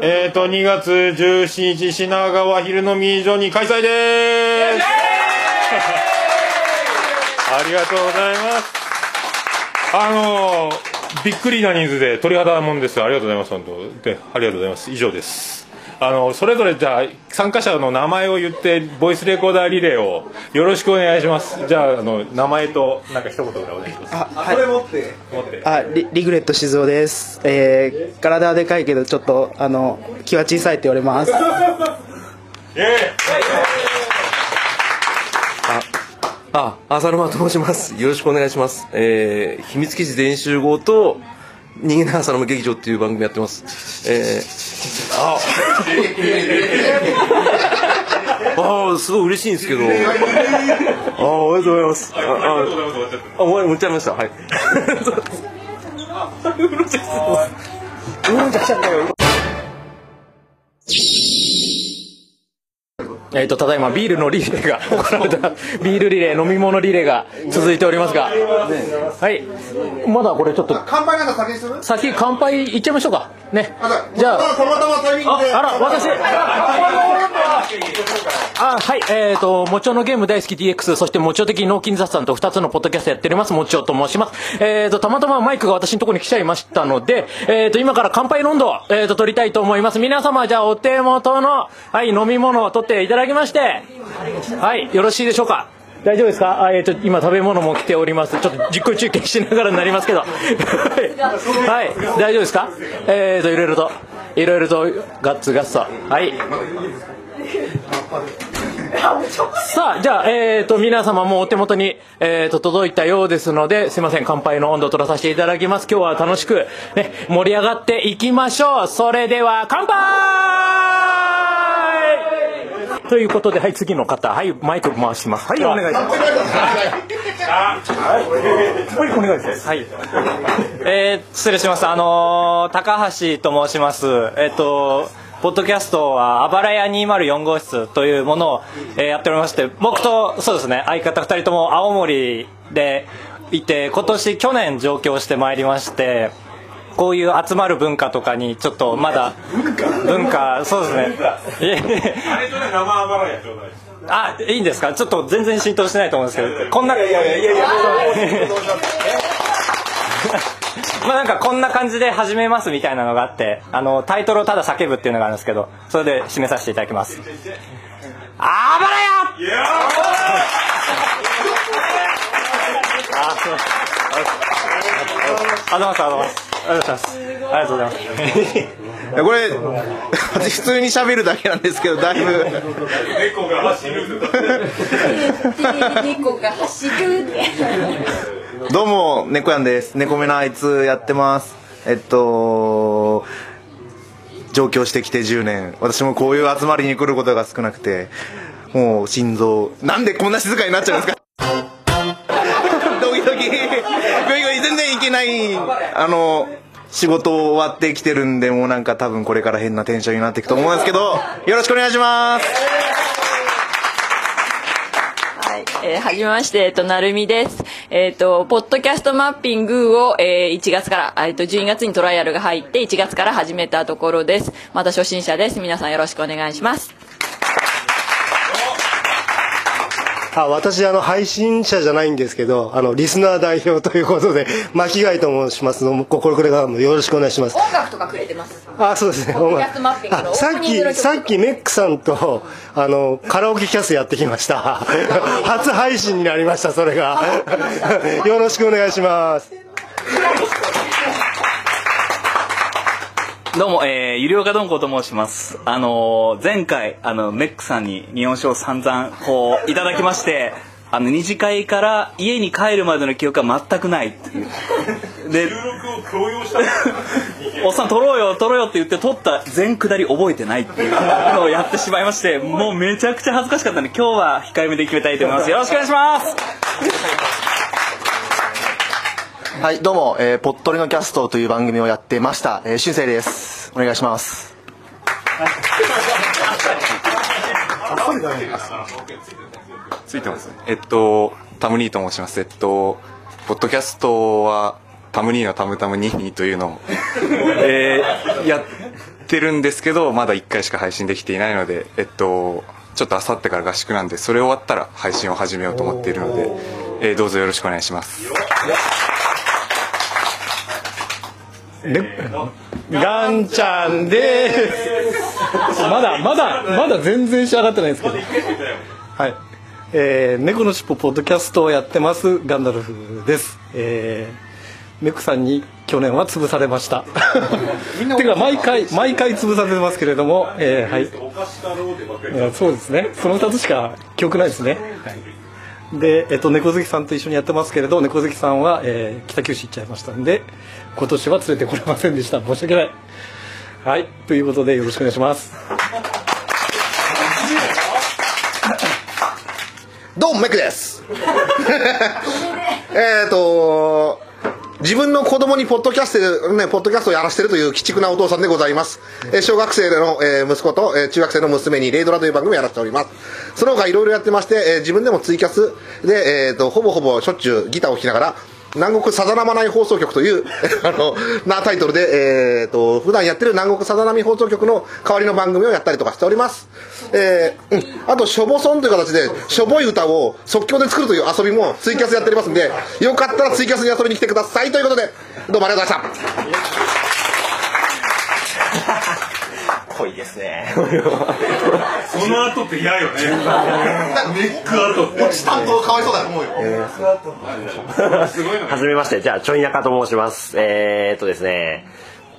えっ、と、2月17日、品川昼飲み所に開催ですありがとうございます。あのー、びっくりな人数で鳥肌もんです。ありがとうございます、本当。で、ありがとうございます。以上です。あの、それぞれじゃあ、参加者の名前を言って、ボイスレコーダーリレーをよろしくお願いします。じゃあ、あの、名前と、なんか一言ぐらいお願いします。あ、はい。持って。持って。あリリグレット静雄です、えー、体はでかいけどちょっとあの気は小さいって言われます あ、浅沼と申します。よろしくお願いします。えー、秘密基地全員集合と、逃げない浅沼劇場っていう番組やってます。えー、あ、あーすごい嬉しいんですけど。あー、ありがとうございます。あ、あ、あ、終わり、持っちゃいました。はい。えー、とただいまビールのリレーが行われたビールリレー飲み物リレーが続いておりますが、はい。まだこれちょっと。乾杯なんか先にする？先乾杯いっちゃいましょうかね。じゃあ。たまたまタイミングで。あら私。あはいえっ、ともちおのゲーム大好き DX そしてもちお的脳筋雑談と2つのポッドキャストやっておりますもちおと申します。えっ、とたまたまマイクが私のところに来ちゃいましたのでえっ、と今から乾杯の温度を、えー、と取りたいと思います。皆様じゃあお手元のはい飲み物を取っていただきましてはいよろしいでしょうか大丈夫ですか？あ、えー、と今食べ物も来ております。ちょっと実況中継しながらになりますけど。はい、大丈夫ですか？えっ、といろいろと。いろいろとガッツガッツと。はい。さあじゃあ、えー、と皆様もお手元に、えー、と届いたようですのですいません。乾杯の温度を取らさせていただきます。今日は楽しく、ね、盛り上がっていきましょう。それでは乾杯ということで、はい、次の方、はい、マイク回します。はい、お願いします。はい、お願いします。はい。えー、失礼します。あのー高橋と申します。えっ、と、ポッドキャストは、あばらや204号室というものを、えーやっておりまして、僕と、そうですね、相方2人とも青森でいて、今年、去年上京してまいりまして、こういう集まる文化とかにちょっとまだ文化？そうですね。あい。あいいんですか？ちょっと全然浸透してないと思うんですけどこんないやいやいや。いや まあなんかこんな感じで始めますみたいなのがあってあのタイトルをただ叫ぶっていうのがあるんですけどそれで締めさせていただきます。あばらや！あそう。ありがとうございますありがとうございます。ありがとうござい。ますいやこれ私普通に喋るだけなんですけどだいぶ。猫が走る。猫が走る。どうも猫やんです。猫目のあいつやってます。えっと上京してきて10年。私もこういう集まりに来ることが少なくてもう心臓なんでこんな静かになっちゃうんですか？ドキドキないあの仕事終わってきてるんでもうなんか多分これから変なテンションになっていくと思うんですけどよろしくお願いしますはい、えー、はじめまして、えっと、なるみです。えっ、と、ポッドキャストマッピングを、えー、1月から、えっ、と、12月にトライアルが入って、1月から始めたところです。また初心者です。皆さんよろしくお願いします。あ私あの配信者じゃないんですけどあのリスナー代表ということで 巻貝と申しますのここれからもよろしくお願いします。音楽とかくれてます。あそうですね。ポッドキャストマッピングのあさっきさっきメックさんとあのカラオケキャスやってきました。初配信になりましたそれが。よろしくお願いしますどうも、えー、ゆりおかどんこと申します。あのー前回、あの、メックさんに日本酒を散々、こう、いただきまして、あの、二次会から家に帰るまでの記憶は全くないっていう。で、録を強要したおっさん撮ろうよ撮ろうよって言って撮った全下り覚えてないっていうのをやってしまいましてもうめちゃくちゃ恥ずかしかったんで今日は控えめで決めたいと思いますよろしくお願いしますはい、どうも、えー、ぽっとりのキャストという番組をやってました、えー、しゅんせいです。お願いします。ついてますえっとタムニーと申しますえっとポッドキャストはタムニーのタムタムニーニーというのをえー、やってるんですけどまだ1回しか配信できていないのでえっとちょっとあさってから合宿なんでそれ終わったら配信を始めようと思っているので、えーどうぞよろしくお願いしますガンちゃんです。まだまだまだ全然仕上がってないですけど。はい。えー、猫のしっぽポッドキャストをやってますガンダルフです。えー、メクさんに去年は潰されました。てか毎回毎回潰されてますけれども、えー、はい。そうですね。その2つしか記憶ないですね、はい、で、えっと、猫好きさんと一緒にやってますけれど猫好きさんは、えー北九州行っちゃいましたんで今年は連れてこれませんでした。申し訳ない。はい。ということでよろしくお願いします。どうもメクです。えっと自分の子供にポッドキャスト、ね、ポッドキャストをやらせてるという鬼畜なお父さんでございます。え小学生の、え息子と、え中学生の娘にレイドラという番組をやらせております。その他いろいろやってまして、え自分でもツイキャスで、えーと、ほぼほぼしょっちゅうギターを弾きながら、南国さざ波ない放送局という、あの、なタイトルで、えーと、普段やってる南国さざ波放送局の代わりの番組をやったりとかしております。えーうん、あと、しょぼソンという形で、しょぼい歌を即興で作るという遊びもツイキャスでやっておりますんで、よかったらツイキャスに遊びに来てくださいということで、どうもありがとうございました。濃いですねその後って嫌よねネック後落ち担当かわいそうだと思うよ。はじめまして、じゃあ、ちょいやかと申します。えー、っとですね、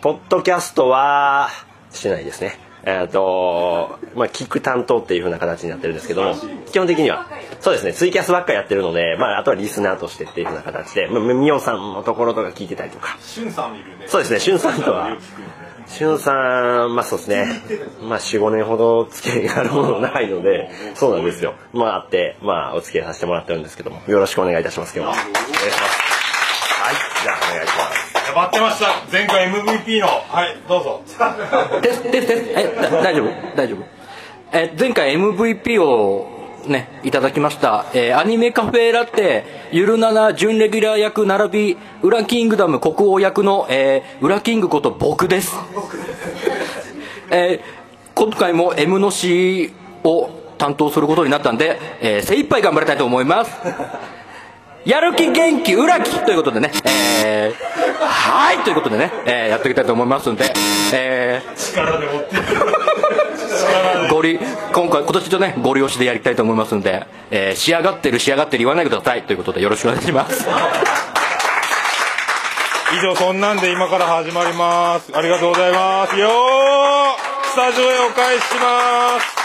ポッドキャストは、してないですね。えーっと、まあ、聞く担当っていう風な形になってるんですけども、基本的には、そうですね、ツイキャスばっかやってるので、まあ、あとはリスナーとしてっていう風な形で、まあ、みおさんのところとか聞いてたりとか、しゅんさんいるねそうですね、しゅんさんとは、しゅんさん、まあそうですね、まあ4、5年ほど付き合いがあるものないので、そうなんですよ。まああって、まあお付き合いさせてもらってるんですけども、よろしくお願いいたします、今日は。お願いします。はい、じゃあお願いします。待ってました前回 MVP の。はいどうぞ。ですですですえだ大丈夫？大丈夫？え前回 MVP をねいただきました、えーアニメカフェラテゆるなな準レギュラー役並びウラキングダム国王役の、えー、ウラキングこと僕です。えー今回も M の C を担当することになったんで、えー精一杯頑張りたいと思いますやる気元気裏気ということでね、えー、はいということでね、えーやっていきたいと思いますんで、えー、力で持ってるゴリ今回今年とねゴリ押しでやりたいと思いますんで、えー仕上がってる仕上がってる言わないでくださいということでよろしくお願いします。以上そんなんで今から始まります。ありがとうございます。よースタジオへお返しします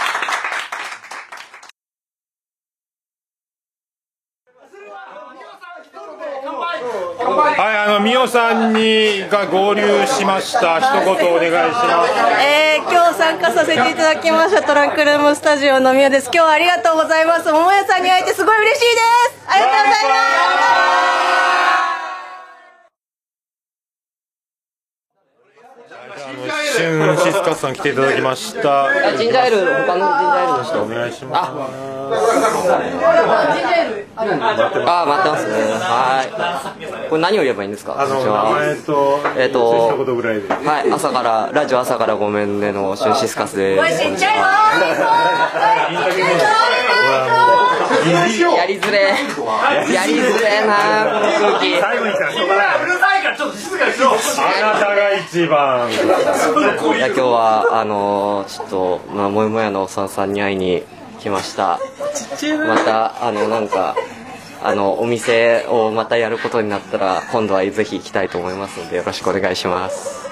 はいあのみおさんにが合流しました。一言お願いします。えー、今日参加させていただきましたトランクルームスタジオのみおです。今日はありがとうございます。桃屋さんに会えてすごい嬉しいです。ありがとうございシュンシスカスさん来ていただきました。ジンジャーエール他のジンジャーエールの人。お願いします。ああ待ってますね。はい。これ何を言えばいいんですか？とえっ、と一言ぐらいで。はい朝からラジオ朝からごめんねのシュンシスカスです。ちっちゃいわやりづれ。やりづれなこの空気。最後にしたらしょうがないからちょっと静かにしろ。あなたが一番。いや今日はあのーちょっと、まあ、もやもやのおっさんさんに会いに来ました。またあのなんかあのお店をまたやることになったら今度はぜひ行きたいと思いますのでよろしくお願いします。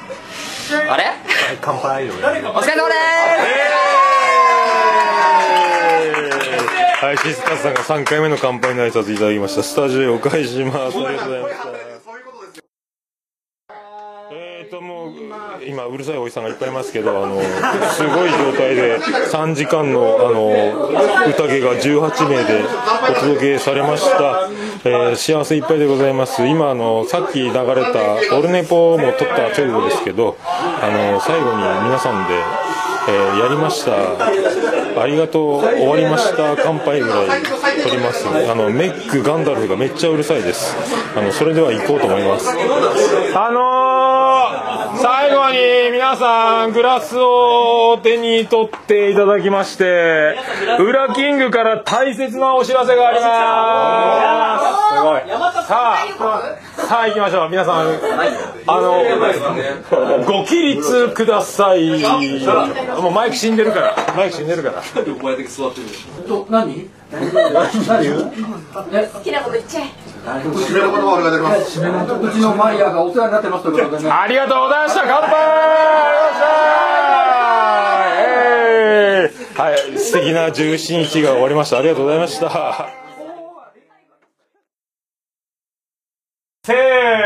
あれ？乾杯。お疲れ様です。はい、シスカスさんが3回目の乾杯の挨拶い。ただきました。スタジオへお返しします。ありがとうござい。ました。と、もう、今、うるさいおじさんがいっぱいいますけど、あの、すごい状態で、3時間の、あの、宴が18名でお届けされました。えー幸せいっぱいでございます。今、あの、さっき流れた、オルネポも撮った直後ですけど、あの、最後に皆さんで、えーやりました。ありがとう、終わりました、乾杯ぐらい撮ります。あの、メック、ガンダルフがめっちゃうるさいです。あの、それでは行こうと思います。あのー、皆さんグラスを手に取っていただきましてウラキングから大切なお知らせがあります。すごい。さあさあ行きましょう。皆さんあのご起立ください。もうマイク死んでるから。マイク死んでるから。何？好きなこと言っちゃえ締めの言葉お願いできますうちのマリアがお世話になってますということでねありがとうございました乾杯はい素敵な17日が終わりましたありがとうございました三。